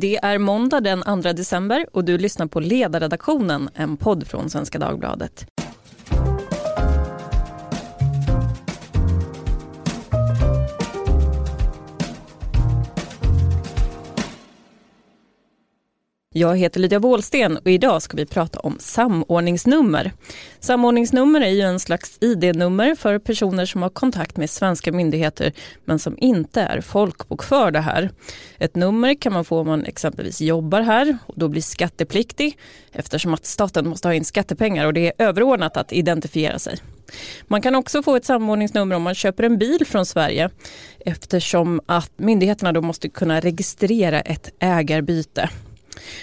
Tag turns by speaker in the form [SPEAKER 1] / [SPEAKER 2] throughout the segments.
[SPEAKER 1] Det är måndag den 2 december och du lyssnar på Ledarredaktionen, en podd från Svenska Dagbladet. Jag heter Lydia Wåhlsten och idag ska vi prata om samordningsnummer. Samordningsnummer är ju en slags ID-nummer för personer som har kontakt med svenska myndigheter men som inte är folkbokförda här. Ett nummer kan man få om man exempelvis jobbar här och då blir skattepliktig eftersom att staten måste ha in skattepengar och det är överordnat att identifiera sig. Man kan också få ett samordningsnummer om man köper en bil från Sverige eftersom att myndigheterna då måste kunna registrera ett ägarbyte.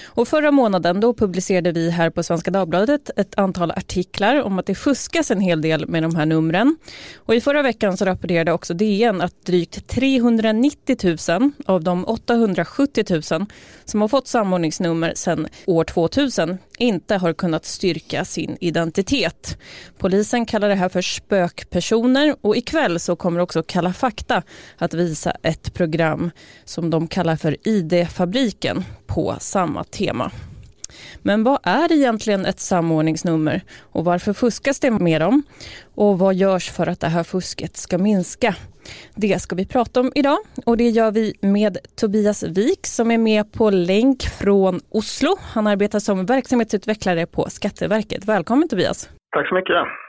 [SPEAKER 1] Och förra månaden då publicerade vi här på Svenska Dagbladet ett antal artiklar om att det fuskas en hel del med de här numren. Och I förra veckan så rapporterade också DN att drygt 390 000 av de 870 000 som har fått samordningsnummer sedan år 2000 inte har kunnat styrka sin identitet. Polisen kallar det här för spökpersoner och ikväll så kommer också Kalla fakta att visa ett program som de kallar för ID-fabriken på samma tema. Men vad är egentligen ett samordningsnummer och varför fuskas det med dem? Och vad görs för att det här fusket ska minska? Det ska vi prata om idag och det gör vi med Tobias Wik som är med på länk från Oslo. Han arbetar som verksamhetsutvecklare på Skatteverket. Välkommen Tobias!
[SPEAKER 2] Tack så mycket!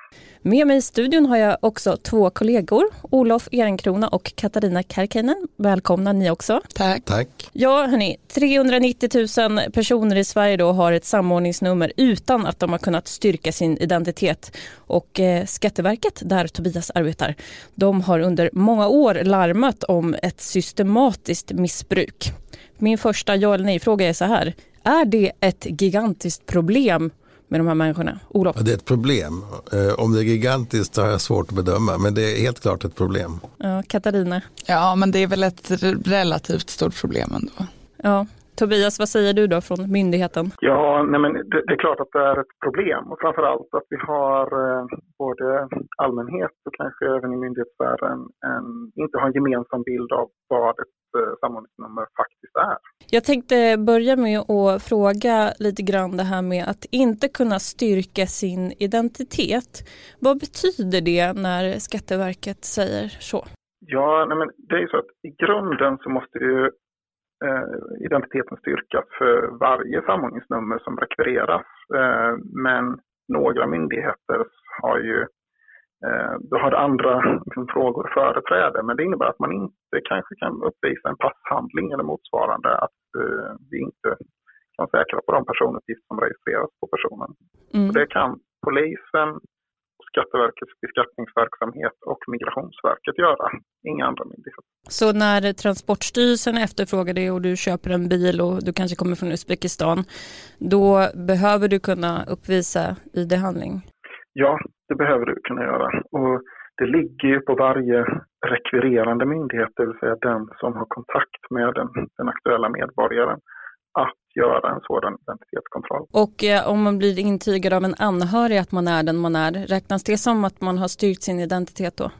[SPEAKER 1] Med mig i studion har jag också två kollegor, Olof Ehrenkrona och Katarina Karkinen. Välkomna ni också.
[SPEAKER 3] Tack. Tack.
[SPEAKER 1] Ja, hörni, 390 000 personer i Sverige då har ett samordningsnummer utan att de har kunnat styrka sin identitet. Och eh, Skatteverket, där Tobias arbetar, de har under många år larmat om ett systematiskt missbruk. Min första ja eller nej-fråga är så här. Är det ett gigantiskt problem med de här människorna? Olof?
[SPEAKER 3] Det är ett problem. Eh, om det är gigantiskt har jag svårt att bedöma, men det är helt klart ett problem.
[SPEAKER 1] Ja, Katarina?
[SPEAKER 4] Ja, men det är väl ett relativt stort problem ändå.
[SPEAKER 1] Ja, Tobias, vad säger du då från myndigheten?
[SPEAKER 2] Ja, nej men det, det, är klart att det är ett problem och framförallt att vi har eh, både allmänhet och kanske även i myndighetssfären en, inte har en gemensam bild av vad ett eh, samordningsnummer faktiskt är.
[SPEAKER 1] Jag tänkte börja med att fråga lite grann det här med att inte kunna styrka sin identitet. Vad betyder det när Skatteverket säger så?
[SPEAKER 2] Ja, nej men det är ju så att i grunden så måste ju identiteten styrkas för varje samordningsnummer som rekvireras. Eh, men några myndigheter har ju eh, då har andra liksom, frågor företräde, men det innebär att man inte kanske kan uppvisa en passhandling eller motsvarande, att eh, vi inte kan säkra på de personuppgifter som registreras på personen. Mm. det kan polisen, Skatteverkets beskattningsverksamhet och Migrationsverket göra, inga andra myndigheter.
[SPEAKER 1] Så när Transportstyrelsen efterfrågar det och du köper en bil och du kanske kommer från Uzbekistan, då behöver du kunna uppvisa ID-handling?
[SPEAKER 2] Ja, det behöver du kunna göra. Och det ligger ju på varje rekvirerande myndighet, det vill säga den som har kontakt med den, den aktuella medborgaren, att göra en sådan identitetskontroll.
[SPEAKER 1] Och eh, om man blir intygad av en anhörig att man är den man är, räknas det som att man har styrkt sin identitet då?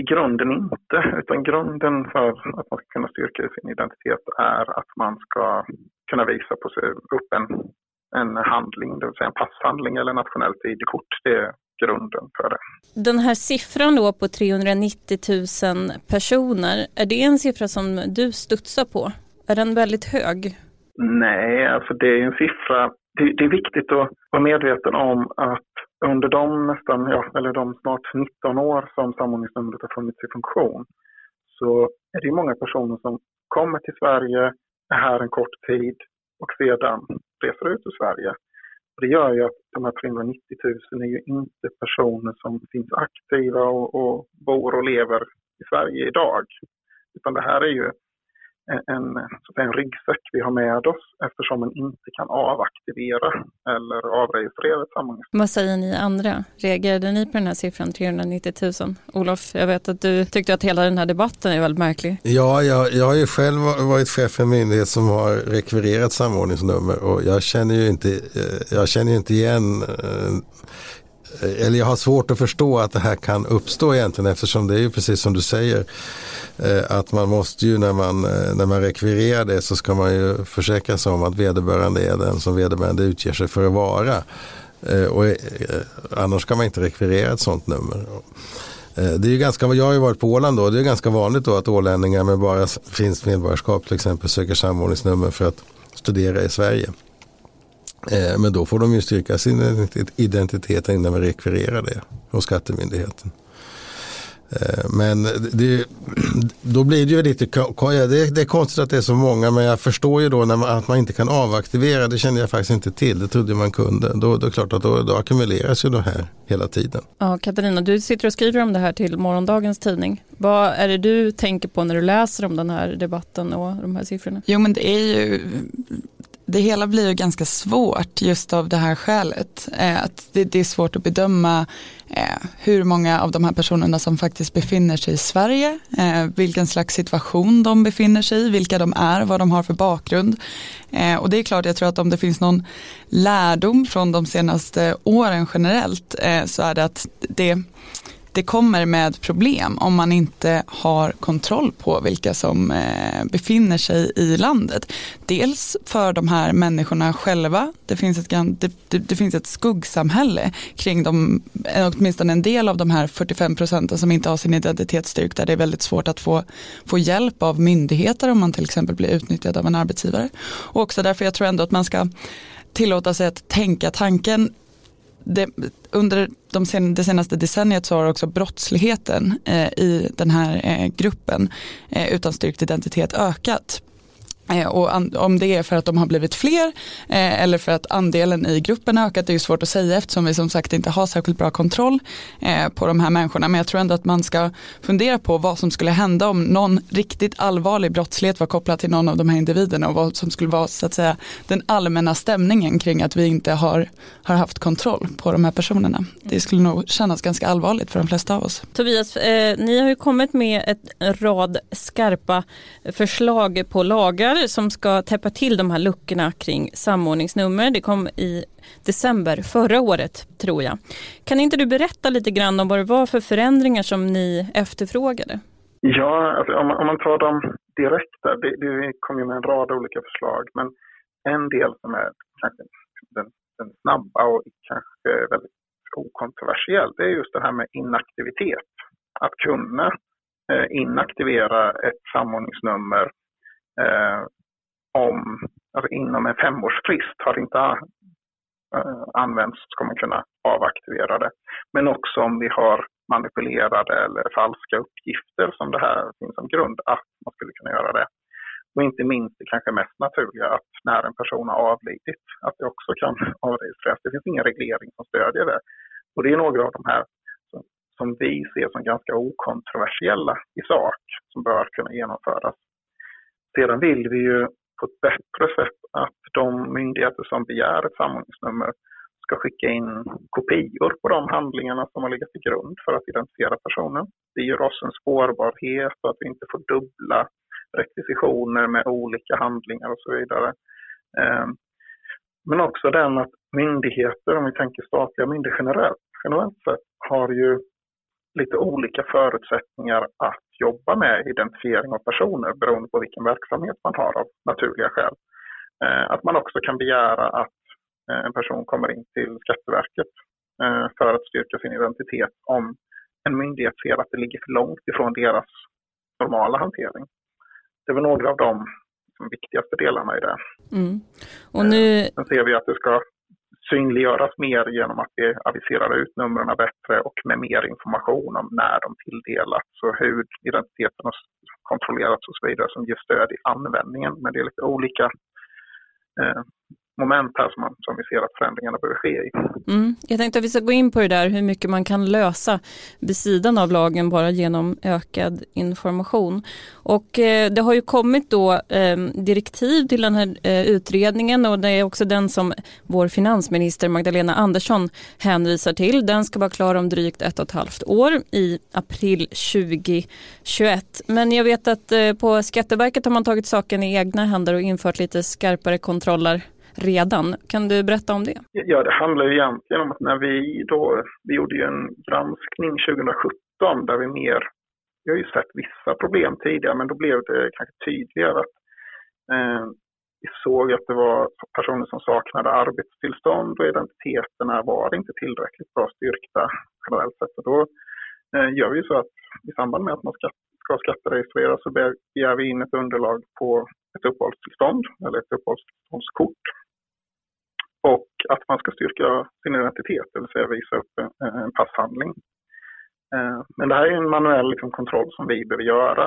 [SPEAKER 2] I grunden inte, utan grunden för att man ska kunna styrka sin identitet är att man ska kunna visa på sig, upp en, en handling, det vill säga en passhandling eller nationellt ID-kort. Det är grunden för det.
[SPEAKER 1] Den här siffran då på 390 000 personer, är det en siffra som du studsar på? Är den väldigt hög?
[SPEAKER 2] Nej, alltså det är en siffra. Det, det, är viktigt att vara medveten om att under de nästan, ja, eller de snart 19 år som samordningsnumret har funnits i funktion så är det många personer som kommer till Sverige, är här en kort tid och sedan reser ut ur Sverige. Det gör ju att de här 390 000 är ju inte personer som finns aktiva och, och bor och lever i Sverige idag. Utan det här är ju en, så en ryggsäck vi har med oss eftersom man inte kan avaktivera eller avregistrera ett sammanhang.
[SPEAKER 1] Vad säger ni andra? Reagerade ni på den här siffran 390 000? Olof, jag vet att du tyckte att hela den här debatten är väldigt märklig.
[SPEAKER 3] Ja, jag, jag har ju själv varit chef för en myndighet som har rekvirerat samordningsnummer och jag känner ju inte, eh, jag känner inte igen eh, Eh, eller jag har svårt att förstå att det här kan uppstå egentligen eftersom det är ju precis som du säger eh, att man måste ju när man, eh, när man rekvirerar det så ska man ju försäkra sig om att vederbörande är den som vederbörande utger sig för att vara. Och annars kan man inte rekvirera ett sådant nummer. Det är ju ganska, jag har ju varit på Åland då, det är ganska vanligt då att ålänningar med bara finns medborgarskap till exempel söker samordningsnummer för att studera i Sverige. Eh, men då får de ju styrka sin identitet innan man rekvirerar det hos skattemyndigheten. Eh, men det, då blir det ju lite, det är konstigt att det är så många men jag förstår ju då när man, att man inte kan avaktivera, det kände jag faktiskt inte till, det trodde man kunde. Då, då är det klart att då, då ackumuleras ju det här hela tiden.
[SPEAKER 1] Ja, Katarina, du sitter och skriver om det här till morgondagens tidning. Vad är det du tänker på när du läser om den här debatten och de här siffrorna?
[SPEAKER 4] Jo men det är ju det hela blir ju ganska svårt just av det här skälet. Eh, att det, det, är svårt att bedöma eh, hur många av de här personerna som faktiskt befinner sig i Sverige, eh, vilken slags situation de befinner sig i, vilka de är, vad de har för bakgrund. Eh, och det är klart, jag tror att om det finns någon lärdom från de senaste åren generellt eh, så är det att det det kommer med problem om man inte har kontroll på vilka som eh, befinner sig i landet. Dels för de här människorna själva, det finns ett, det, det, det finns ett skuggsamhälle kring de, eh, åtminstone en del av de här 45 procenten som inte har sin identitet styrkt där det är väldigt svårt att få, få hjälp av myndigheter om man till exempel blir utnyttjad av en arbetsgivare. Och också därför jag tror ändå att man ska tillåta sig att tänka tanken det, under de sen, det senaste decenniet så har också brottsligheten eh, i den här eh, gruppen eh, utan styrkt identitet ökat. Eh, och om det är för att de har blivit fler eh, eller för att andelen i gruppen har ökat det är svårt att säga eftersom vi som sagt inte har särskilt bra kontroll eh, på de här människorna. Men jag tror ändå att man ska fundera på vad som skulle hända om någon riktigt allvarlig brottslighet var kopplad till någon av de här individerna och vad som skulle vara så att säga den allmänna stämningen kring att vi inte har, har haft kontroll på de här personerna. Det skulle nog kännas ganska allvarligt för de flesta av oss.
[SPEAKER 1] Tobias, eh, ni har ju kommit med ett rad skarpa förslag på lagar som ska täppa till de här luckorna kring samordningsnummer. Det kom i december förra året tror jag. Kan inte du berätta lite grann om vad det var för förändringar som ni efterfrågade?
[SPEAKER 2] Ja, alltså om, man, om man tar dem direkt det, det kom ju med en rad olika förslag, men en del som är kanske den, den snabba och kanske väldigt okontroversiell, det är just det här med inaktivitet. Att kunna eh, inaktivera ett samordningsnummer eh, om, alltså inom en femårsfrist har inte eh, använts ska man kunna avaktivera det. Men också om vi har manipulerade eller falska uppgifter som det här finns som grund, att man skulle kunna göra det. Och inte minst det kanske mest naturliga att när en person har avlidit, att det också kan avregistreras. Det finns ingen reglering som stödjer det. Och det är några av de här som, som vi ser som ganska okontroversiella i sak, som bör kunna genomföras. Sedan vill vi ju på ett bättre sätt att de myndigheter som begär ett samordningsnummer ska skicka in kopior på de handlingarna som har legat till grund för att identifiera personen. Det ger oss en spårbarhet så att vi inte får dubbla rekvisitioner med olika handlingar och så vidare. Eh, men också den att myndigheter, om vi tänker statliga myndigheter generellt, generellt sett, har ju lite olika förutsättningar att jobba med identifiering av personer beroende på vilken verksamhet man har av naturliga skäl. Eh, att man också kan begära att eh, en person kommer in till Skatteverket eh, för att styrka sin identitet om en myndighet ser att det ligger för långt ifrån deras normala hantering. Det var några av de viktigaste delarna i det. Mm. Och nu... Sen ser vi att det ska synliggöras mer genom att vi aviserar ut numren bättre och med mer information om när de tilldelats och hur identiteten har kontrollerats och så vidare som ger stöd i användningen. Men det är lite olika eh, moment här som, man, som vi ser att förändringarna behöver ske i.
[SPEAKER 1] Mm. Jag tänkte att vi ska gå in på det där hur mycket man kan lösa vid sidan av lagen bara genom ökad information. Och eh, det har ju kommit då eh, direktiv till den här eh, utredningen och det är också den som vår finansminister Magdalena Andersson hänvisar till. Den ska vara klar om drygt ett och ett halvt år i april 2021. Men jag vet att eh, på Skatteverket har man tagit saken i egna händer och infört lite skarpare kontroller redan. Kan du berätta om det?
[SPEAKER 2] Ja, det handlar ju egentligen om att när vi då, vi gjorde ju en granskning 2017 där vi mer, vi har ju sett vissa problem tidigare, men då blev det kanske tydligare att eh, vi såg att det var personer som saknade arbetstillstånd och identiteterna var inte tillräckligt bra styrkta generellt sett. Och då eh, gör vi ju så att i samband med att man ska, ska skatteregistrera så begär vi in ett underlag på ett uppehållstillstånd eller ett uppehållstillståndskort. Och att man ska styrka sin identitet, det vill säga visa upp en, passhandling. Eh, men det här är en manuell liksom, kontroll som vi behöver göra.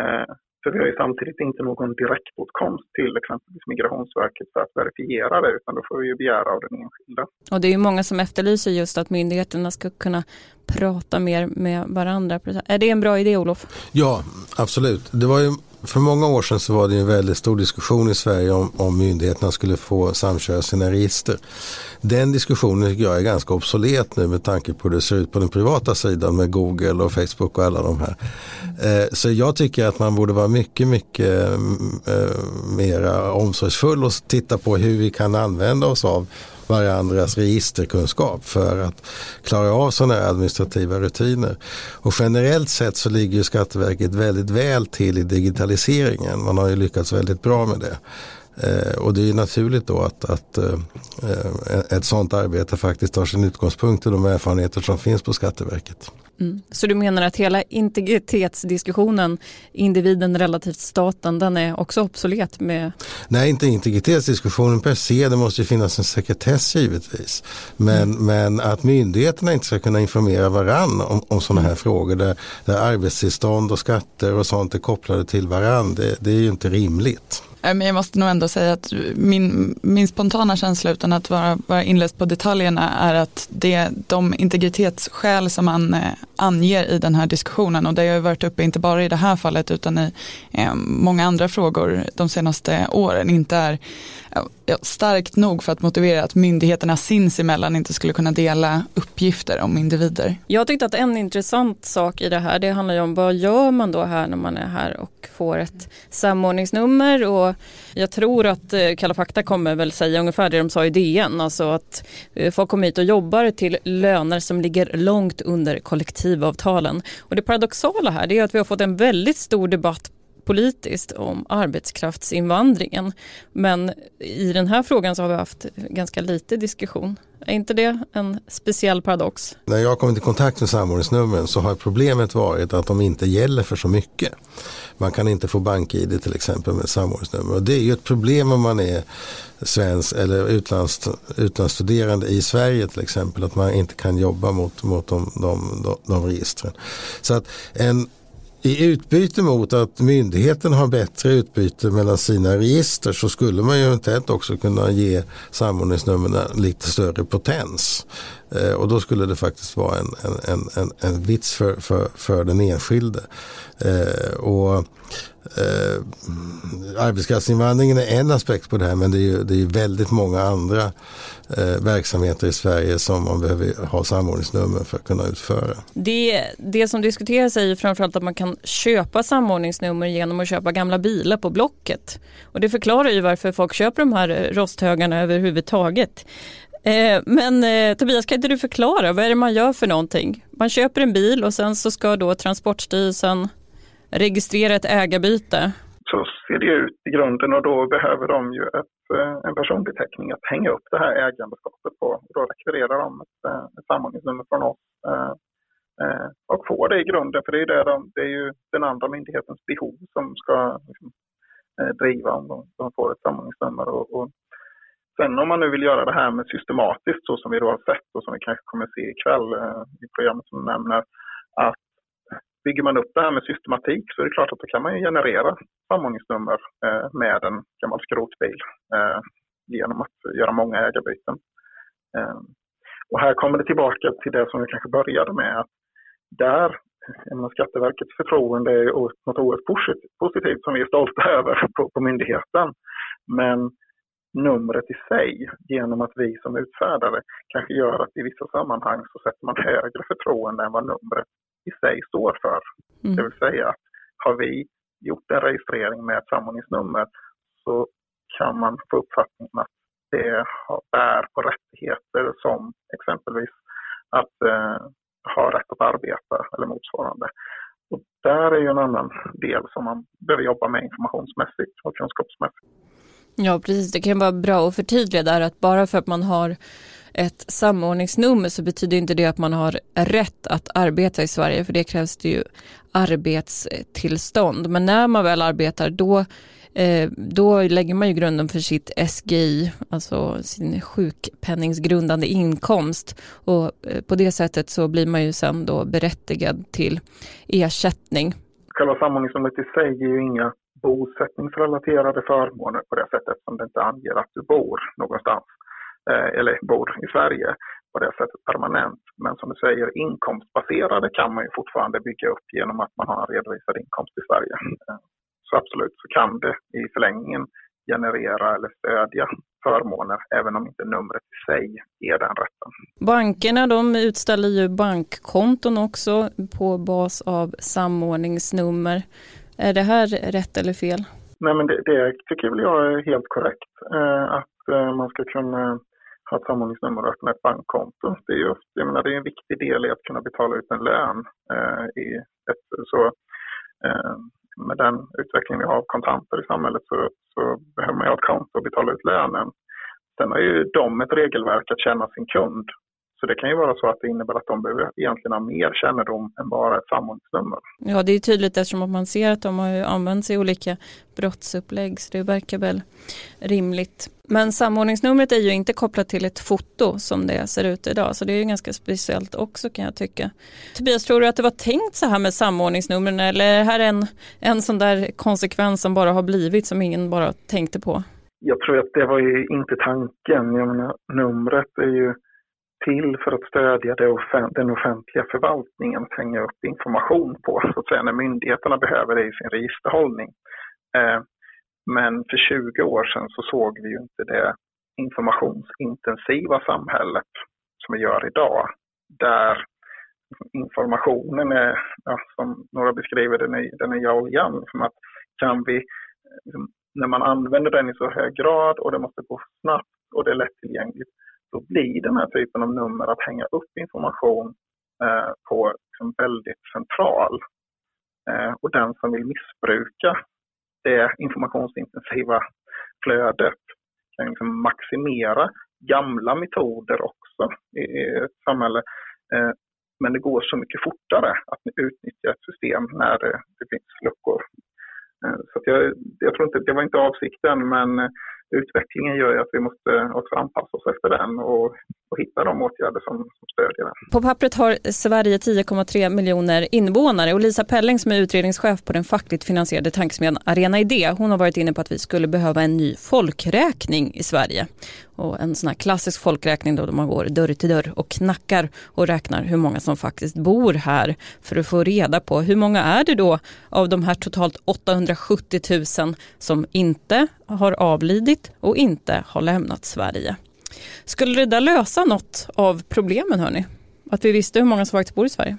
[SPEAKER 2] Eh, för vi har ju samtidigt inte någon direktåtkomst till exempelvis Migrationsverket för att verifiera det, utan då får vi ju begära av den enskilda.
[SPEAKER 1] Och det är ju många som efterlyser just att myndigheterna ska kunna prata mer med varandra. Är det en bra idé, Olof?
[SPEAKER 3] Ja, absolut. Det var ju för många år sedan så var det en väldigt stor diskussion i Sverige om, om myndigheterna skulle få samköra sina register. Den diskussionen tycker jag är ganska obsolet nu med tanke på hur det ser ut på den privata sidan med Google och Facebook och alla de här. Eh, så jag tycker att man borde vara mycket, mycket mm, eh, mera omsorgsfull och titta på hur vi kan använda oss av varandras registerkunskap för att klara av sådana här administrativa rutiner. Och generellt sett så ligger Skatteverket väldigt väl till i digitaliseringen. Man har ju lyckats väldigt bra med det. Eh, och det är naturligt då att, att eh, eh ett sådant arbete faktiskt tar sin utgångspunkt i de erfarenheter som finns på Skatteverket.
[SPEAKER 1] Mm. Så du menar att hela integritetsdiskussionen, individen relativt staten, den är också obsolet? med?
[SPEAKER 3] Nej, inte integritetsdiskussionen per se, det måste ju finnas en sekretess givetvis. Men, mm. men att myndigheterna inte ska kunna informera varann om, om sådana här mm. frågor där, där arbetstillstånd och skatter och sånt är kopplade till varann, det, det är ju inte rimligt.
[SPEAKER 4] Men jag måste nog ändå säga att min, min spontana känsla utan att vara, vara inläst på detaljerna är att det, de integritetsskäl som man eh, anger i den här diskussionen. Och det har varit uppe inte bara i det här fallet utan i eh, många andra frågor de senaste åren. Inte är eh, ja, starkt nog för att motivera att myndigheterna sinsemellan inte skulle kunna dela uppgifter om individer.
[SPEAKER 1] Jag tyckte att en intressant sak i det här det handlar ju om vad gör man då här när man är här och får ett samordningsnummer. Och jag tror att eh, Kalla fakta kommer väl säga ungefär det de sa i DN, alltså att eh, folk kommer hit och jobbar till löner som ligger långt under kollektivavtalen. Och det paradoxala här är att vi har fått en väldigt stor debatt politiskt om arbetskraftsinvandringen. Men i den här frågan så har vi haft ganska lite diskussion. Är inte det en speciell paradox?
[SPEAKER 3] När jag har kommit i kontakt med samordningsnumren så har problemet varit att de inte gäller för så mycket. Man kan inte få bank-id till exempel med samordningsnummer. Och det är ju ett problem om man är svensk eller utlands, utlandsstuderande i Sverige till exempel. Att man inte kan jobba mot, mot de, de, de, de registren. Så att en i utbyte mot att myndigheten har bättre utbyte mellan sina register så skulle man ju eventuellt också kunna ge samordningsnumren lite större potens. Eh, och då skulle det faktiskt vara en, en, en, en vits för, för, för den enskilde. Eh, och eh, arbetskraftsinvandringen är en aspekt på det här men det är ju, det är väldigt många andra eh, verksamheter i Sverige som man behöver ha samordningsnummer för att kunna utföra.
[SPEAKER 1] Det, det som diskuteras är ju framförallt att man kan köpa samordningsnummer genom att köpa gamla bilar på Blocket. Och det förklarar ju varför folk köper de här eh, rosthögarna överhuvudtaget. Eh, men eh, Tobias, kan inte du förklara, vad är det man gör för någonting? Man köper en bil och sen så ska då Transportstyrelsen registrera ett ägarbyte?
[SPEAKER 2] Så ser det ut i grunden och då behöver de ju ett, eh, en personbeteckning att hänga upp det här ägandeskapet på. Då rekvirerar de ett, eh, ett samordningsnummer från oss eh, och får det i grunden, för det är, de, det är ju den andra myndighetens behov som ska liksom, driva om de, de, får ett samordningsnummer. Och, och sen om man nu vill göra det här med systematiskt så som vi då har sett och som vi kanske kommer att se ikväll i programmet som nämner, att bygger man upp det här med systematik så är det klart att då kan man generera samordningsnummer eh, med en gammal skrotbil eh, genom att göra många ägarbyten. Eh, och här kommer det tillbaka till det som vi kanske började med. att Där, Skatteverkets förtroende är något oerhört positivt som vi är stolta över på, på myndigheten. Men numret i sig, genom att vi som utfärdare kanske gör att i vissa sammanhang så sätter man högre förtroende än vad numret i sig står för. Mm. Det vill säga, har vi gjort en registrering med ett samordningsnummer så kan man få uppfattningen att det bär på rättigheter som exempelvis att eh, ha rätt att arbeta eller motsvarande. Och där är ju en annan del som man behöver jobba med informationsmässigt och kunskapsmässigt.
[SPEAKER 1] Ja, precis. Det kan vara bra att förtydliga där att bara för att man har ett samordningsnummer så betyder inte det att man har rätt att arbeta i Sverige, för det krävs det ju arbetstillstånd. Men när man väl arbetar då Eh, då lägger man ju grunden för sitt SGI, alltså sin sjukpenningsgrundande inkomst och eh, på det sättet så blir man ju sen då berättigad till ersättning.
[SPEAKER 2] Själva samordningsnumret i sig ger ju inga bosättningsrelaterade förmåner på det sättet som det inte anger att du bor någonstans eller bor i Sverige på det sättet permanent. Men som du säger, inkomstbaserade kan man ju fortfarande bygga upp genom att man har en redovisad inkomst i Sverige så absolut så kan det i förlängningen generera eller stödja förmåner även om inte numret i sig ger den rätten.
[SPEAKER 1] Bankerna de utställer ju bankkonton också på bas av samordningsnummer. Är det här rätt eller fel?
[SPEAKER 2] Nej men det, det tycker väl jag är helt korrekt. Eh, att eh, man ska kunna ha ett samordningsnummer och öppna ett bankkonto. Det är just, jag menar, det är en viktig del i att kunna betala ut en lön. Eh, i ett, så, eh, med den utveckling vi har av kontanter i samhället så, så behöver man ju ha ett konto och betala ut lönen. Sen har ju de ett regelverk att känna sin kund. Så det kan ju vara så att det innebär att de behöver egentligen ha mer kännedom än bara ett samordningsnummer.
[SPEAKER 1] Ja, det är tydligt eftersom man ser att de har använt sig i olika brottsupplägg, så det verkar väl rimligt. Men samordningsnumret är ju inte kopplat till ett foto som det ser ut idag, så det är ju ganska speciellt också kan jag tycka. Tobias, tror du att det var tänkt så här med samordningsnumren eller är det här en, en sån där konsekvens som bara har blivit som ingen bara tänkte på?
[SPEAKER 2] Jag tror att det var ju inte tanken. Jag menar, numret är ju till för att stödja den offentliga förvaltningen att hänga upp information på, så att säga, när myndigheterna behöver det i sin registerhållning. Eh, men för 20 år sedan så såg vi ju inte det informationsintensiva samhället som vi gör idag, där informationen är, ja, som några beskriver den, är, den är oljan. som att kan vi, eh, när man använder den i så hög grad och det måste gå snabbt och det är lättillgängligt, då blir den här typen av nummer att hänga upp information eh, på liksom väldigt central. Eh, och den som vill missbruka det informationsintensiva flödet kan liksom maximera gamla metoder också i, i ett samhälle. Eh, men det går så mycket fortare att utnyttja ett system när det, det finns luckor. Eh, så jag, jag tror inte, det var inte avsikten, men eh, utvecklingen gör ju att vi måste också anpassa oss efter den och, och hitta de åtgärder som, som stödjer den.
[SPEAKER 1] På pappret har Sverige 10,3 miljoner invånare och Lisa Pelling som är utredningschef på den fackligt finansierade tankesmedjan Arena Idé, hon har varit inne på att vi skulle behöva en ny folkräkning i Sverige. Och en sån här klassisk folkräkning då man går dörr till dörr och knackar och räknar hur många som faktiskt bor här för att få reda på hur många är det då av de här totalt 870 000 som inte har avlidit och inte har lämnat Sverige. Skulle det där lösa något av problemen hörni? Att vi visste hur många som faktiskt bor i Sverige?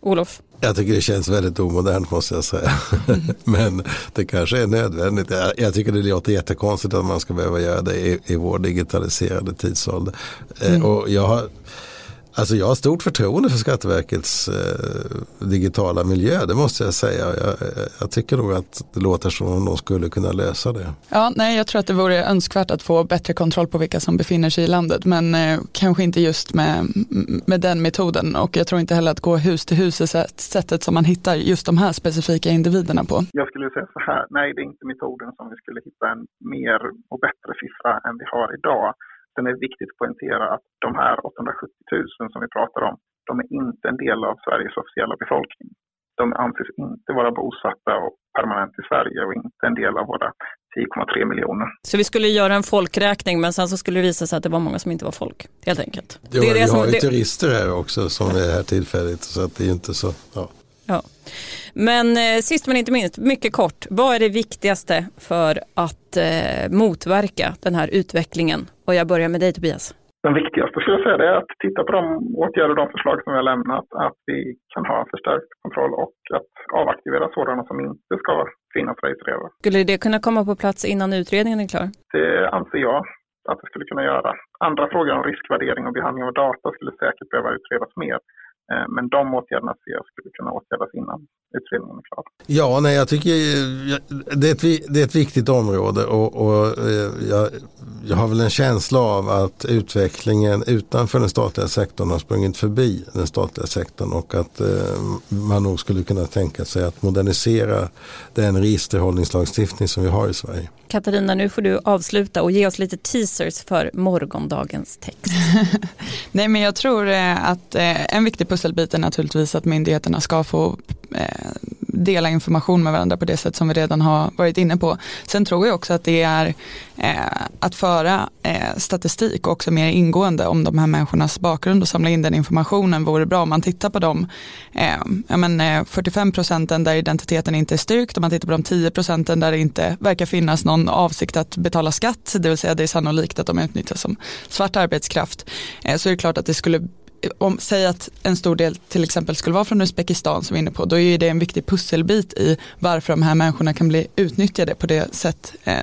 [SPEAKER 1] Olof?
[SPEAKER 3] Jag tycker det känns väldigt omodernt måste jag säga. Men det kanske är nödvändigt. Jag, tycker det låter jättekonstigt att man ska behöva göra det i, i vår digitaliserade tidsålder. Eh, mm. och jag har Alltså jag har stort förtroende för Skatteverkets eh, digitala miljö, det måste jag säga. Jag, jag, tycker nog att det låter som om de skulle kunna lösa det.
[SPEAKER 4] Ja, nej, jag tror att det vore önskvärt att få bättre kontroll på vilka som befinner sig i landet, men eh, kanske inte just med, med den metoden. Och jag tror inte heller att gå hus till hus är sättet som man hittar just de här specifika individerna på.
[SPEAKER 2] Jag skulle säga så här, nej det är inte metoden som vi skulle hitta en mer och bättre siffra än vi har idag. Sen är det viktigt att poängtera att de här 870 000 som vi pratar om, de är inte en del av Sveriges officiella befolkning. De anses inte vara bosatta och permanent i Sverige och inte en del av våra 10,3 miljoner.
[SPEAKER 1] Så vi skulle göra en folkräkning men sen så skulle det visa sig att det var många som inte var folk, helt enkelt.
[SPEAKER 3] Jo, det är det vi som, har ju det... turister här också som är här tillfälligt så att det är inte så. Ja.
[SPEAKER 1] Ja. Men eh, sist men inte minst, mycket kort, vad är det viktigaste för att eh, motverka den här utvecklingen? Och jag börjar med dig Tobias.
[SPEAKER 2] Den viktigaste skulle jag säga är att titta på de åtgärder och de förslag som vi har lämnat, att vi kan ha förstärkt kontroll och att avaktivera sådana som inte ska finnas registrerade.
[SPEAKER 1] Skulle det kunna komma på plats innan utredningen är klar?
[SPEAKER 2] Det anser jag. att det skulle kunna göra. Andra frågor om riskvärdering och behandling av data skulle säkert behöva utredas mer. Eh, men de åtgärderna ser jag skulle kunna åtgärdas innan utredningen är klar.
[SPEAKER 3] Ja, nej, jag tycker det är ett, det är ett viktigt område och, och eh, jag, jag, har väl en känsla av att utvecklingen utanför den statliga sektorn har sprungit förbi den statliga sektorn och att eh, man nog skulle kunna tänka sig att modernisera den registerhållningslagstiftning som vi har i Sverige.
[SPEAKER 1] Katarina, nu får du avsluta och ge oss lite teasers för morgondagens text.
[SPEAKER 4] Nej, men jag tror att en viktig pusselbiten naturligtvis att myndigheterna ska få eh, dela information med varandra på det sätt som vi redan har varit inne på. Sen tror jag också att det är eh, att föra eh, statistik också mer ingående om de här människornas bakgrund och samla in den informationen vore bra om man tittar på de eh, ja, men, eh, 45 procenten där identiteten inte är styrkt, om man tittar på de 10 procenten där det inte verkar finnas någon avsikt att betala skatt, det vill säga det är sannolikt att de utnyttjas som svart arbetskraft, eh, så är det klart att det skulle om, säg att en stor del till exempel skulle vara från Uzbekistan som vi är inne på, då är det en viktig pusselbit i varför de här människorna kan bli utnyttjade på det sätt eh,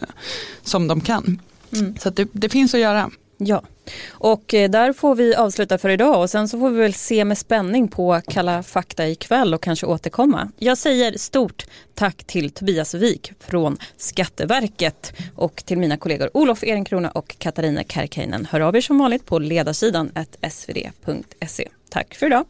[SPEAKER 4] som de kan. Mm. Så det, det finns att göra.
[SPEAKER 1] Ja, och eh, där får vi avsluta för idag och sen så får vi väl se med spänning på Kalla fakta ikväll och kanske återkomma. Jag säger stort tack till Tobias Wik från Skatteverket och till mina kollegor Olof Ehrenkrona och Katarina Kärkeinen. Hör av er som vanligt på ledarsidan svd.se. Tack för idag.